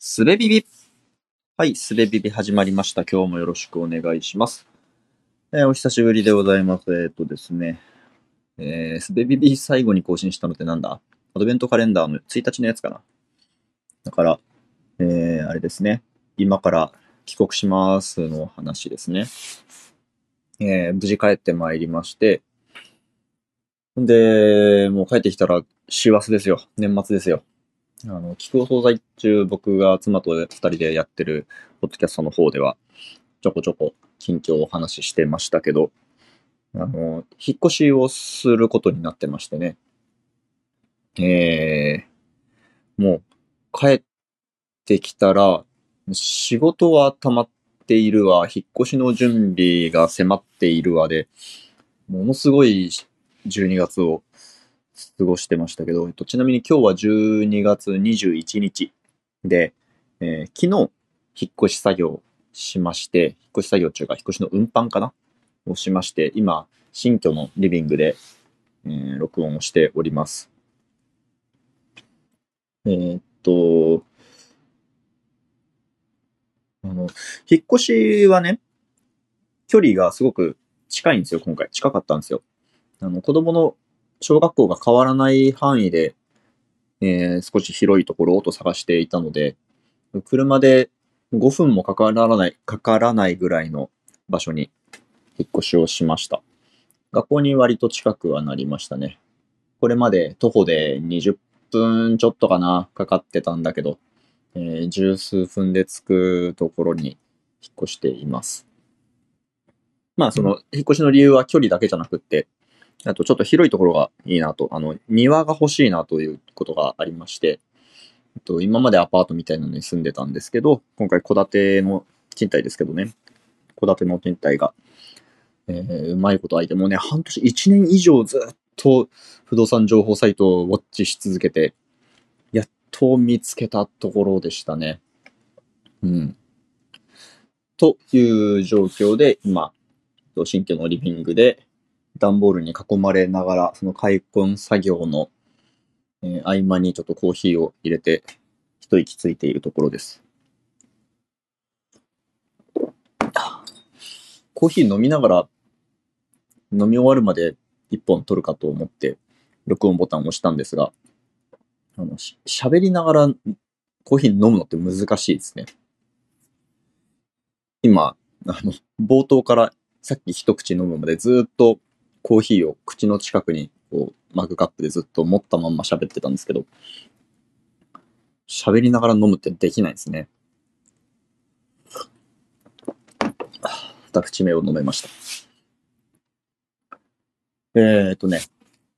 すべビビ。はい、すべビビ始まりました。今日もよろしくお願いします。えーお久しぶりでございます。えーっとですね。えー、すべビビ最後に更新したのってなんだ？アドベントカレンダーの1日のやつかな？だから、えー、あれですね。今から帰国しますの話ですね。えー、無事帰ってまいりまして、んで、もう帰ってきたら師走ですよ。年末ですよ。あの、聞くお惣菜中、僕が妻と二人でやってるポッドキャストの方では、ちょこちょこ近況をお話ししてましたけど、あの、引っ越しをすることになってましてね。えー、もう、帰ってきたら、仕事は溜まっているわ、引っ越しの準備が迫っているわで、ものすごい12月を過ごしてましたけど、えっと、ちなみに今日は12月21日で、えー昨日、引っ越し作業しまして、引っ越し作業中が引っ越しの運搬かなをしまして、今、新居のリビングで、えー録音をしております。えーっと、あの、引っ越しはね、距離がすごく近いんですよ、今回。近かったんですよ。あの、子供の小学校が変わらない範囲で、えー少し広いところをと探していたので、車で5分もかからない、かからないぐらいの場所に引っ越しをしました。学校に割と近くはなりましたね。これまで徒歩で20分ちょっとかな、かかってたんだけど、えー十数分で着くところに引っ越しています。まあ、その、引っ越しの理由は距離だけじゃなくって、あとちょっと広いところがいいなと、あの、庭が欲しいなということがありまして、えっと今までアパートみたいなのに住んでたんですけど、今回戸建ての賃貸ですけどね、戸建ての賃貸が、えーうまいこと相手もうね、半年、1年以上ずっと不動産情報サイトをウォッチし続けて、やっと見つけたところでしたね。うん。という状況で、今、新居のリビングで、段ボールに囲まれながら、その開墾作業の、えー合間にちょっとコーヒーを入れて、一息ついているところです。コーヒー飲みながら、飲み終わるまで一本取るかと思って、録音ボタンを押したんですが、あの、し喋りながらコーヒー飲むのって難しいですね。今、あの、冒頭からさっき一口飲むまでずっとコーヒーを口の近くにこうマグカップでずっと持ったまんま喋ってたんですけど、喋りながら飲むってできないですね。二口目を飲めました。えー、とね、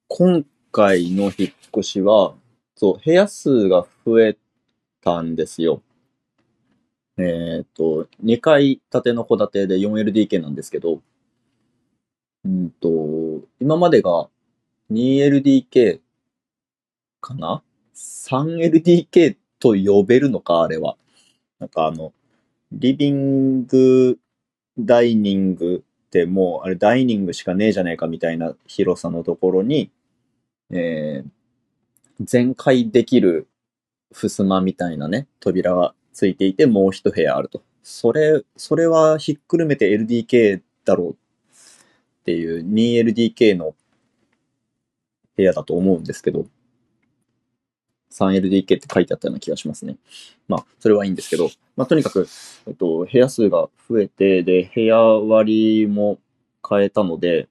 今回の引っ越しは、そう、部屋数が増えたんですよ。えっ、と、2階建ての戸建てで 4LDK なんですけど、うんと、今までが 2LDK かな ?3LDK と呼べるのか、あれは。なんかあの、リビング、ダイニングってもう、あれダイニングしかねえじゃねえかみたいな広さのところに、えー全開できる襖みたいなね、扉がついていて、もう一部屋あると。それ、それはひっくるめて LDK だろうっていう 2LDK の部屋だと思うんですけど、3LDK って書いてあったような気がしますね。まあ、それはいいんですけど、まあ、とにかく、えっと、部屋数が増えて、で、部屋割りも変えたので、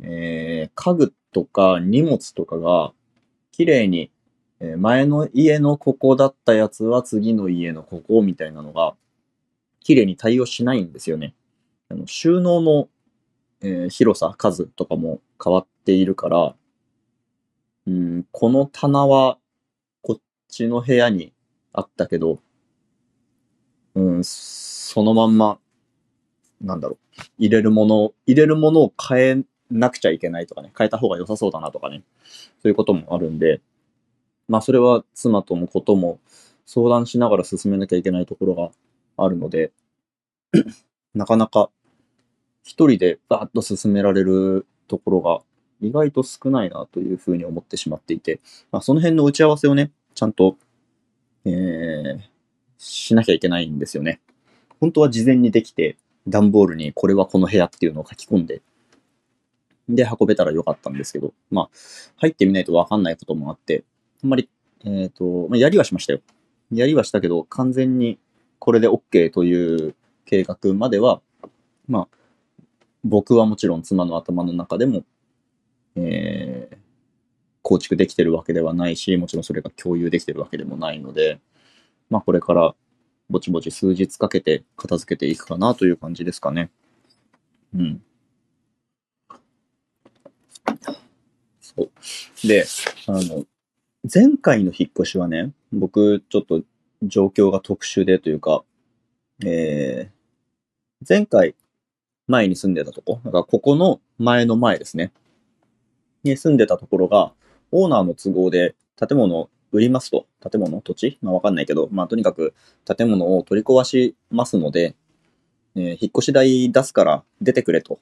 えー家具とか荷物とかが、綺麗に、えー前の家のここだったやつは次の家のここみたいなのが、綺麗に対応しないんですよね。あの収納の、えー広さ、数とかも変わっているから、うん、この棚はこっちの部屋にあったけど、うん、そのまんま、なんだろう、入れるもの、入れるものを変えなくちゃいけないとかね、変えた方が良さそうだなとかね、そういうこともあるんで、まあそれは妻ともことも相談しながら進めなきゃいけないところがあるので、なかなか一人でバーッと進められるところが意外と少ないなというふうに思ってしまっていて、まあ、その辺の打ち合わせをね、ちゃんと、えー、しなきゃいけないんですよね。本当は事前にできて、段ボールにこれはこの部屋っていうのを書き込んで、で、運べたらよかったんですけど、まあ、入ってみないとわかんないこともあって、あんまり、えっ、ー、と、まあ、やりはしましたよ。やりはしたけど、完全にこれで OK という計画までは、まあ、僕はもちろん妻の頭の中でも、えー、構築できてるわけではないし、もちろんそれが共有できてるわけでもないので、まあこれからぼちぼち数日かけて片付けていくかなという感じですかね。うん。そう。で、あの、前回の引っ越しはね、僕ちょっと状況が特殊でというか、えー、前回前に住んでたとこ、だからここの前の前ですね。に住んでたところが、オーナーの都合で建物を売りますと、建物？土地？まあわかんないけど、まあとにかく建物を取り壊しますので、えー、引っ越し代出すから出てくれと。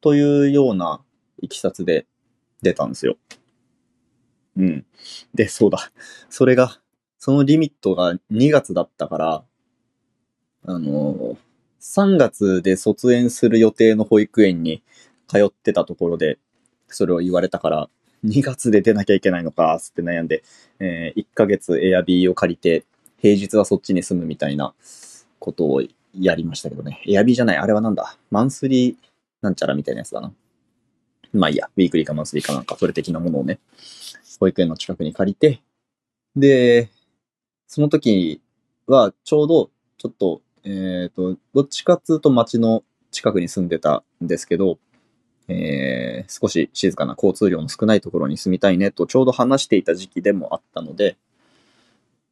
というようないきさつで出たんですよ。うん。で、そうだ。それが、そのリミットが2月だったから、あのー、3月で卒園する予定の保育園に通ってたところで、それを言われたから、2月で出なきゃいけないのか、つって悩んで、えー、1ヶ月エアビーを借りて、平日はそっちに住むみたいなことをやりましたけどね。エアビーじゃない、あれはなんだマンスリーなんちゃらみたいなやつだな。まあいいや、ウィークリーかマンスリーかなんか、それ的なものをね、保育園の近くに借りて、で、その時はちょうど、ちょっと、えっ、ー、と、どっちかっつうと街の近くに住んでたんですけど、えー、少し静かな交通量の少ないところに住みたいねとちょうど話していた時期でもあったので、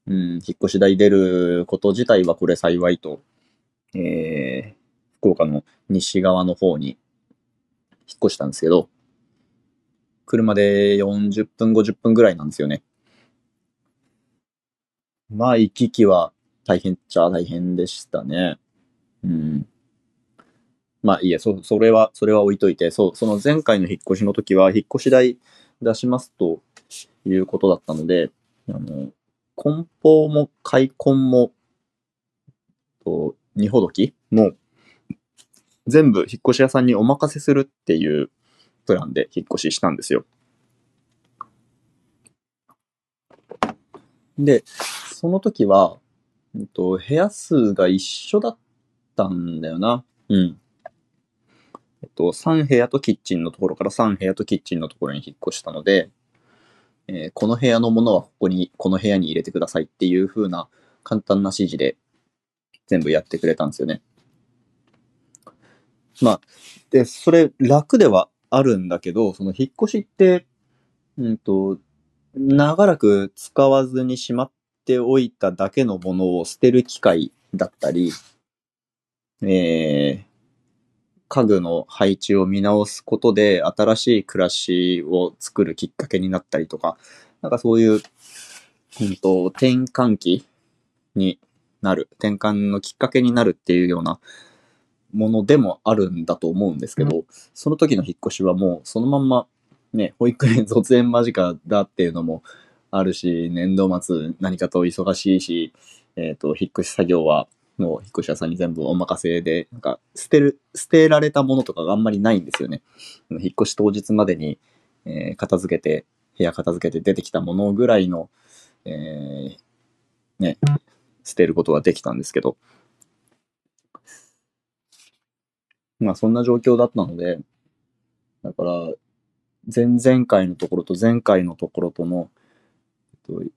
うん、引っ越し代出ること自体はこれ幸いと、えー、福岡の西側の方に引っ越したんですけど、車で40分、50分ぐらいなんですよね。まあ、行き来は大変っちゃ大変でしたね。うん。まあいいや、そ、それは、それは置いといて、そう、その前回の引っ越しの時は、引っ越し代出しますということだったので、あの、梱包も開墾も、と、荷ほどきも、全部引っ越し屋さんにお任せするっていうプランで引っ越ししたんですよ。で、その時は、えっと、部屋数が一緒だったんだよな。うん。えっと、3部屋とキッチンのところから3部屋とキッチンのところに引っ越したので、えー、この部屋のものはここに、この部屋に入れてくださいっていう風な簡単な指示で全部やってくれたんですよね。まあ、で、それ楽ではあるんだけど、その引っ越しって、うんと、長らく使わずにしまっておいただけのものを捨てる機会だったり、えー、家具の配置を見直すことで新しい暮らしを作るきっかけになったりとか、なんかそういう、うんと、転換期になる、転換のきっかけになるっていうようなものでもあるんだと思うんですけど、うん、その時の引っ越しはもうそのまんまね、保育園 卒園間近だっていうのもあるし、年度末何かと忙しいし、えっ、ー、と、引っ越し作業はの引っ越し屋さんに全部お任せで、なんか捨てる、捨てられたものとかがあんまりないんですよね。引っ越し当日までに、えー、片付けて、部屋片付けて出てきたものぐらいの、えー、ね、捨てることができたんですけど、まあそんな状況だったので、だから、前々回のところと前回のところとの、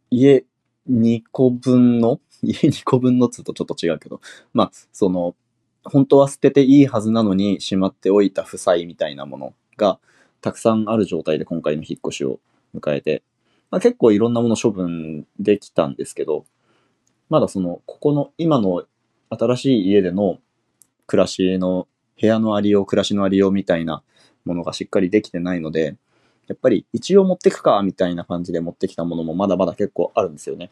家2個分の 家2個分のつうとちょっと違うけど、まあ、その、本当は捨てていいはずなのにしまっておいた負債みたいなものがたくさんある状態で今回の引っ越しを迎えて、まあ、結構いろんなもの処分できたんですけど、まだその、ここの今の新しい家での暮らしの部屋のありよう、暮らしのありようみたいなものがしっかりできてないので、やっぱり一応持ってくかみたいな感じで持ってきたものもまだまだ結構あるんですよね。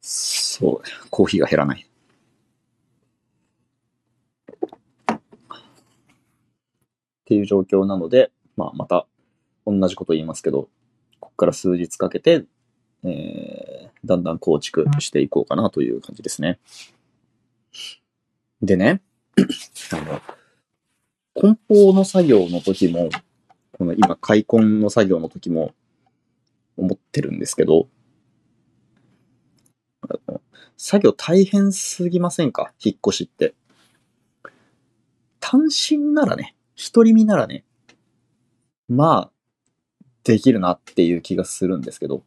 そう、コーヒーが減らない。っていう状況なので、まあ、また同じこと言いますけど、ここから数日かけて、えー、だんだん構築していこうかなという感じですね。でね、あの、梱包の作業の時も、この今、開墾の作業の時も思ってるんですけど、作業大変すぎませんか？引っ越しって。単身ならね、一人身ならね、まあ、できるなっていう気がするんですけど、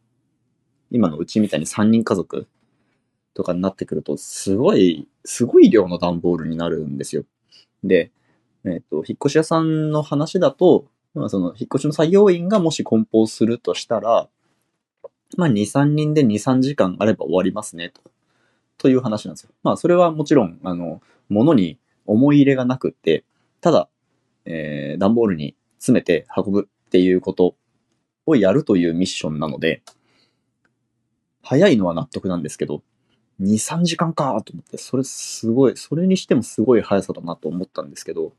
今のうちみたいに3人家族とかになってくると、すごい、すごい量の段ボールになるんですよ。で、えっ、ー、と、引っ越し屋さんの話だと、まあ、その、引っ越しの作業員がもし梱包するとしたら、まあ、2、3人で2、3時間あれば終わりますね、と。という話なんですよ。まあ、それはもちろん、あの、物に思い入れがなくって、ただ、えー、段ボールに詰めて運ぶっていうことをやるというミッションなので、早いのは納得なんですけど、2、3時間かと思って、それすごい、それにしてもすごい速さだなと思ったんですけど、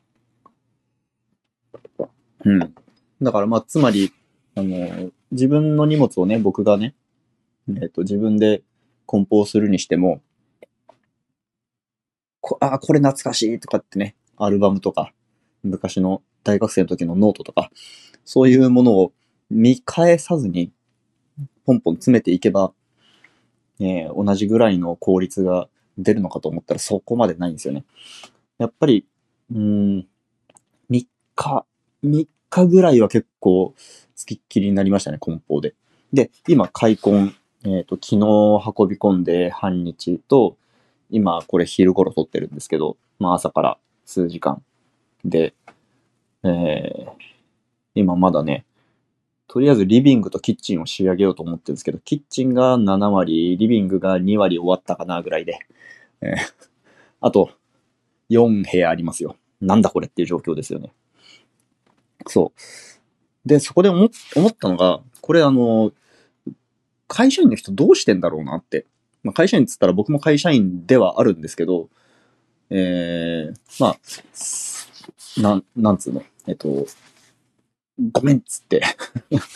うん。だからまあ、つまり、あの、自分の荷物をね、僕がね、えっ、ー、と、自分で梱包するにしても、こあ、これ懐かしいとかってね、アルバムとか、昔の大学生の時のノートとか、そういうものを見返さずに、ポンポン詰めていけば、えー、同じぐらいの効率が出るのかと思ったらそこまでないんですよね。やっぱり、うん、3日、3日ぐらいは結構、つきっきりになりましたね、梱包で。で、今、開墾、えっ、ー、と、昨日運び込んで半日と、今、これ昼頃撮ってるんですけど、まあ朝から数時間で、えー、今まだね、とりあえずリビングとキッチンを仕上げようと思ってるんですけど、キッチンが7割、リビングが2割終わったかなぐらいで、えー、あと4部屋ありますよ。なんだこれっていう状況ですよね。そう。で、そこで思ったのが、これあの、会社員の人どうしてんだろうなって。まあ、会社員っつったら僕も会社員ではあるんですけど、えー、まあ、なん、なんつうの？えっと、ごめんっつって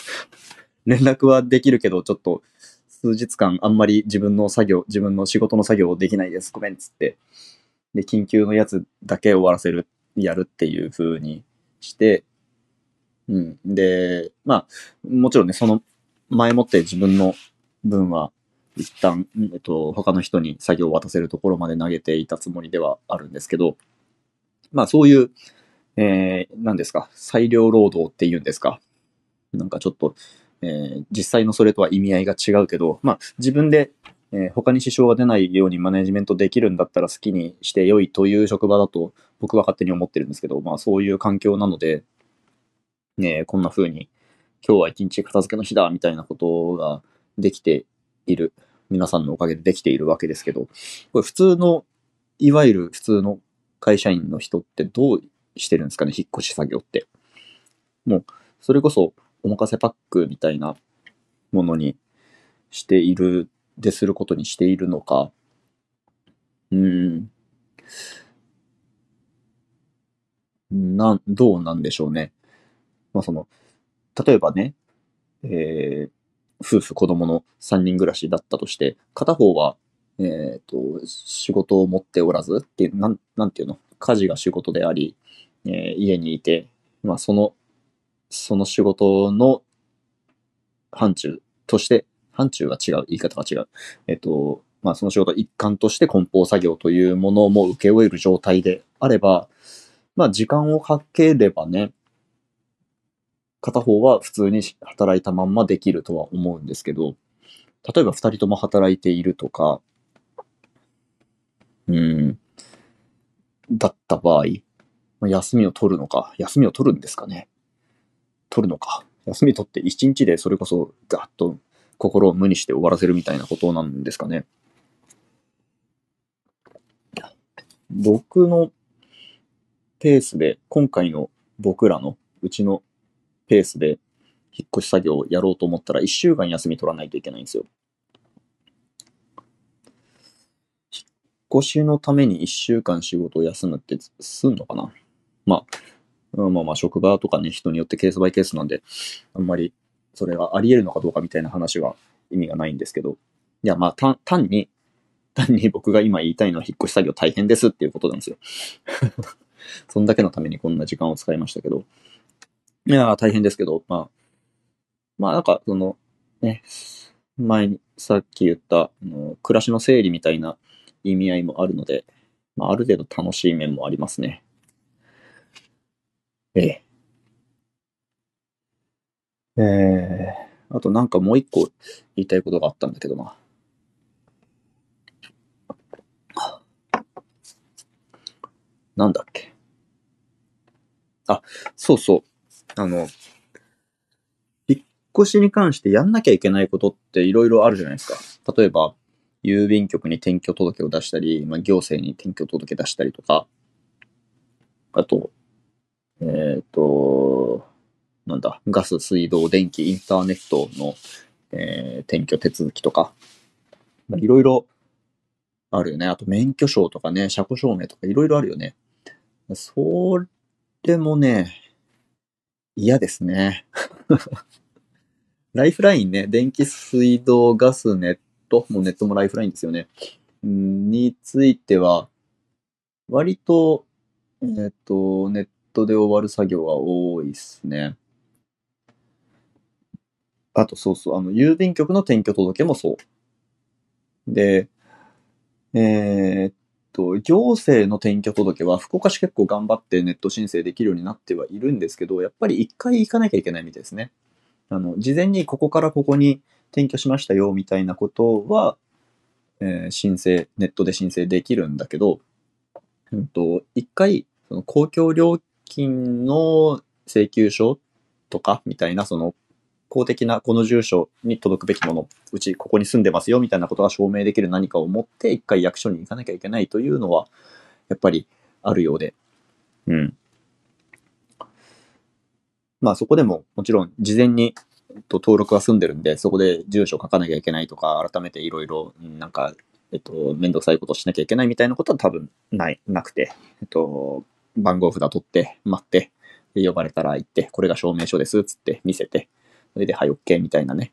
連絡はできるけど、ちょっと数日間あんまり自分の作業、自分の仕事の作業できないです。ごめんっつって。で、緊急のやつだけ終わらせる、やるっていう風にして、うん。で、まあ、もちろんね、その前もって自分の分は一旦、えっと、他の人に作業を渡せるところまで投げていたつもりではあるんですけど、まあそういう、えー、何ですか、裁量労働っていうんですか。なんかちょっと、えー、実際のそれとは意味合いが違うけど、まあ自分で、えー、他に支障が出ないようにマネジメントできるんだったら好きにして良いという職場だと僕は勝手に思ってるんですけど、まあそういう環境なので、ね、こんな風に今日は一日片付けの日だみたいなことができている。皆さんのおかげでできているわけですけど、これ普通の、いわゆる普通の会社員の人ってどうしてるんですかね、引っ越し作業って。もう、それこそ、お任せパックみたいなものにしている、ですることにしているのか、うん、なん、どうなんでしょうね。まあその、例えばね、えー、夫婦子供の3人暮らしだったとして、片方は、えっ、ー、と、仕事を持っておらずって、なん、なんていうの？家事が仕事であり、えー、家にいて、まあ、その、その仕事の範疇として、範疇が違う、言い方が違う。えっ、ー、と、まあ、その仕事一環として梱包作業というものも受け負える状態であれば、まあ、時間をかければね、片方は普通に働いたまんまできるとは思うんですけど、例えば二人とも働いているとか、うん、だった場合、休みを取るのか、休みを取るんですかね。取るのか。休み取って一日でそれこそガッと心を無にして終わらせるみたいなことなんですかね。僕のペースで、今回の僕らのうちのペースで引っ越し作業をやろうと思ったら1週間休み取らないといけないんですよ。引っ越しのために1週間仕事を休むってすんのかな？まあ、まあまあ職場とかね、人によってケースバイケースなんで、あんまりそれがあり得るのかどうかみたいな話は意味がないんですけど、いや、まあ、単単に、単に僕が今言いたいのは引っ越し作業大変ですっていうことなんですよ。そんだけのためにこんな時間を使いましたけど。いや、大変ですけど、まあ、まあなんか、その、ね、前にさっき言った、あの暮らしの整理みたいな意味合いもあるので、まあ、ある程度楽しい面もありますね。ええ。ええあとなんかもう一個言いたいことがあったんだけどな。なんだっけ。あ、そうそう。あの、引っ越しに関してやんなきゃいけないことっていろいろあるじゃないですか。例えば、郵便局に転居届を出したり、まあ、行政に転居届出したりとか、あと、えっ、ー、と、なんだ、ガス、水道、電気、インターネットの、えー、転居手続きとか、いろいろあるよね。あと免許証とかね、車庫証明とかいろいろあるよね。それもね、嫌ですね。ライフラインね、電気、水道、ガス、ネット、もうネットもライフラインですよね。については、割と、えっ、ー、と、ネットで終わる作業が多いですね。あと、そうそう、あの、郵便局の転居届もそう。で、えー、っと、行政の転居届は、福岡市結構頑張ってネット申請できるようになってはいるんですけど、やっぱり一回行かなきゃいけないみたいですね。あの、事前にここからここに転居しましたよ、みたいなことは、えー、申請、ネットで申請できるんだけど、うんと、一回、その公共料金の請求書とか、みたいな、その公的なこの住所に届くべきもの、うちここに住んでますよみたいなことが証明できる何かを持って一回役所に行かなきゃいけないというのは、やっぱりあるようで。うん。まあそこでももちろん事前に登録は済んでるんで、そこで住所書かなきゃいけないとか、改めていろいろなんか、えっと、めんどくさいことしなきゃいけないみたいなことは多分ない、なくて、えっと、番号札取って、待って、呼ばれたら行って、これが証明書です、つって見せて、それで、はい、OK みたいなね、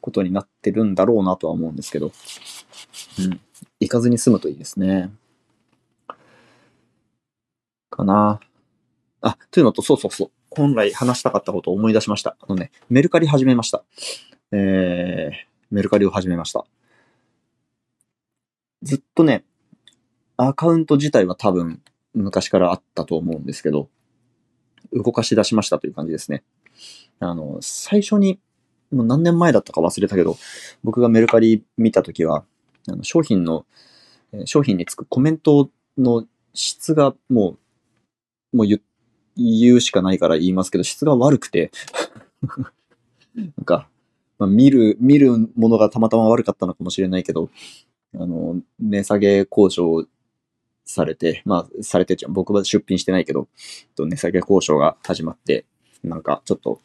ことになってるんだろうなとは思うんですけど、うん。行かずに済むといいですね。かな。あ、というのと、そうそうそう。本来話したかったことを思い出しました。あのね、メルカリ始めました。えー、メルカリを始めました。ずっとね、アカウント自体は多分昔からあったと思うんですけど、動かし出しましたという感じですね。あの、最初に、もう何年前だったか忘れたけど、僕がメルカリ見たときは、あの商品の、商品につくコメントの質がもう、もう言言うしかないから言いますけど、質が悪くて なんか、まあ、見る、見るものがたまたま悪かったのかもしれないけど、あの、値下げ交渉されて、まあ、されてちゃう。僕は出品してないけど、値下げ交渉が始まって、なんかちょっと、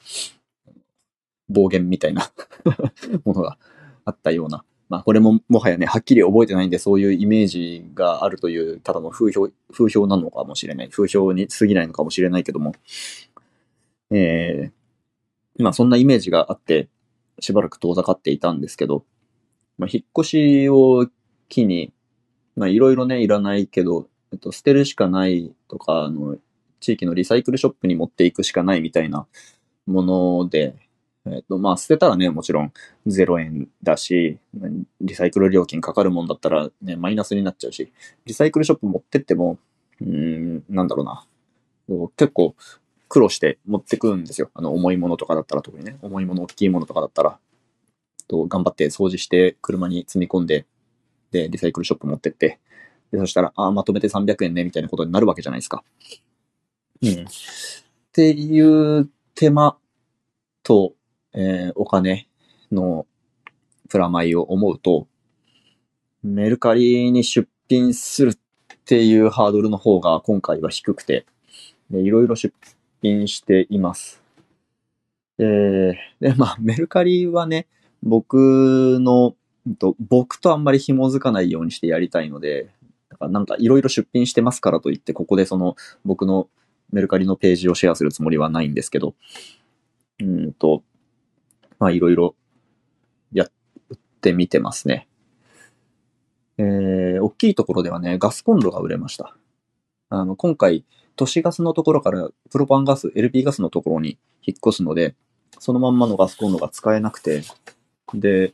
暴言みたいな ものがあったような。まあこれももはやね、はっきり覚えてないんで、そういうイメージがあるという、ただの風評、風評なのかもしれない。風評に過ぎないのかもしれないけども。えー、まあそんなイメージがあって、しばらく遠ざかっていたんですけど、まあ引っ越しを機に、まあいろいろね、いらないけど、えっと、捨てるしかないとか、あの、地域のリサイクルショップに持っていくしかないみたいなもので、えっ、と、まあ、捨てたらね、もちろん0円だし、リサイクル料金かかるもんだったらね、マイナスになっちゃうし、リサイクルショップ持ってっても、うん、なんだろうな。結構苦労して持ってくんですよ。あの、重いものとかだったら特にね、重いもの、大きいものとかだったら、と頑張って掃除して車に積み込んで、で、リサイクルショップ持ってって、で、そしたら、ああ、まとめて300円ね、みたいなことになるわけじゃないですか。うん。っていう手間と、えー、お金のプラマイを思うと、メルカリに出品するっていうハードルの方が今回は低くて、でいろいろ出品しています。えー、で、まあ、メルカリはね、僕の、僕とあんまり紐づかないようにしてやりたいので、なんかいろいろ出品してますからといって、ここでその僕のメルカリのページをシェアするつもりはないんですけど、うんと、まあいろいろやってみてますね。えー、大きいところではね、ガスコンロが売れました。あの、今回、都市ガスのところからプロパンガス、LP ガスのところに引っ越すので、そのまんまのガスコンロが使えなくて、で、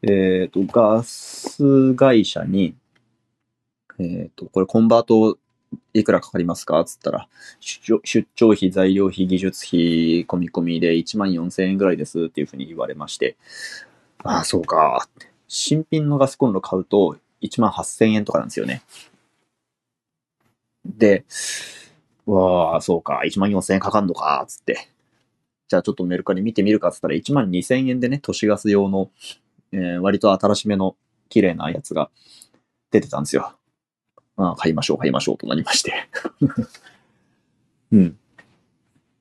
えっ、と、ガス会社に、えっ、と、これコンバートいくらかかりますか？つったら、出張費、材料費、技術費、込み込みで1万4000円ぐらいですっていうふうに言われまして、ああ、そうか。新品のガスコンロ買うと1万8000円とかなんですよね。で、わあ、そうか、1万4000円かかんのか、つって。じゃあちょっとメルカリ見てみるかっつったら1万2000円でね、都市ガス用の、えー割と新しめの綺麗なやつが出てたんですよ。まあ、買いましょう、買いましょうとなりまして。うん。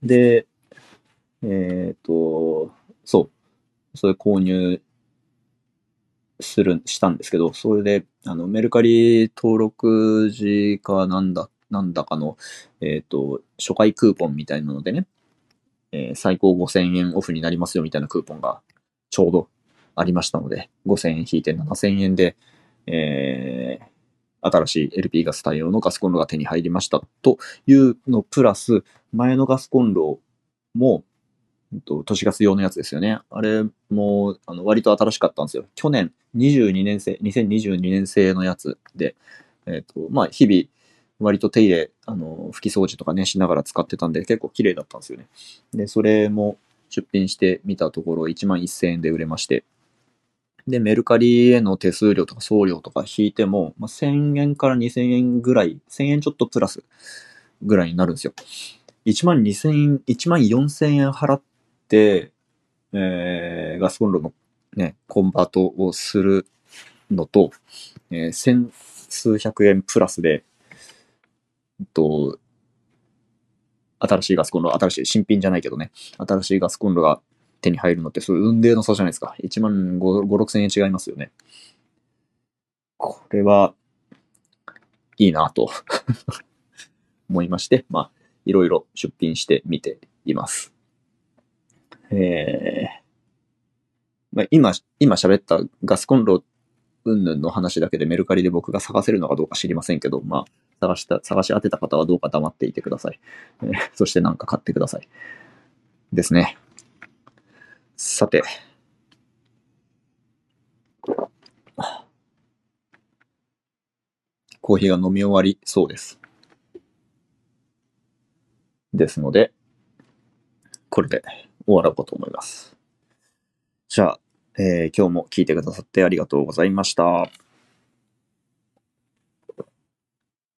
で、えっ、と、そう。それ購入する、したんですけど、それで、あの、メルカリ登録時かなんだ、なんだかの、えっ、と、初回クーポンみたいなのでね、えー最高5000円オフになりますよみたいなクーポンがちょうどありましたので、5000円引いて7000円で、えー新しい LP ガス対応のガスコンロが手に入りましたというのプラス、前のガスコンロも、と都市ガス用のやつですよね。あれも、あの、割と新しかったんですよ。去年、22年生、2022年製のやつで、えっ、と、まあ、日々、割と手入れ、あの、拭き掃除とかね、しながら使ってたんで、結構綺麗だったんですよね。で、それも出品してみたところ、1万1000円で売れまして、で、メルカリへの手数料とか送料とか引いても、まあ、1000円から2000円ぐらい、1000円ちょっとプラスぐらいになるんですよ。1万2000円、1万4000円払って、えー、ガスコンロのね、コンバートをするのと、えー、千数百円プラスで、えっと、新しいガスコンロ、新しい、新品じゃないけどね、新しいガスコンロが手に入るのって、そういう運命の差じゃないですか。1万5、6千円違いますよね。これは、いいなと 思いまして、まあ、いろいろ出品してみています。えー、まあ、今、今喋ったガスコンロ云々の話だけでメルカリで僕が探せるのかどうか知りませんけど、まあ、探した、探し当てた方はどうか黙っていてください。えーそしてなんか買ってください。ですね。さて。コーヒーが飲み終わりそうです。ですので、これで終わろうかと思います。じゃあ、えー今日も聞いてくださってありがとうございました。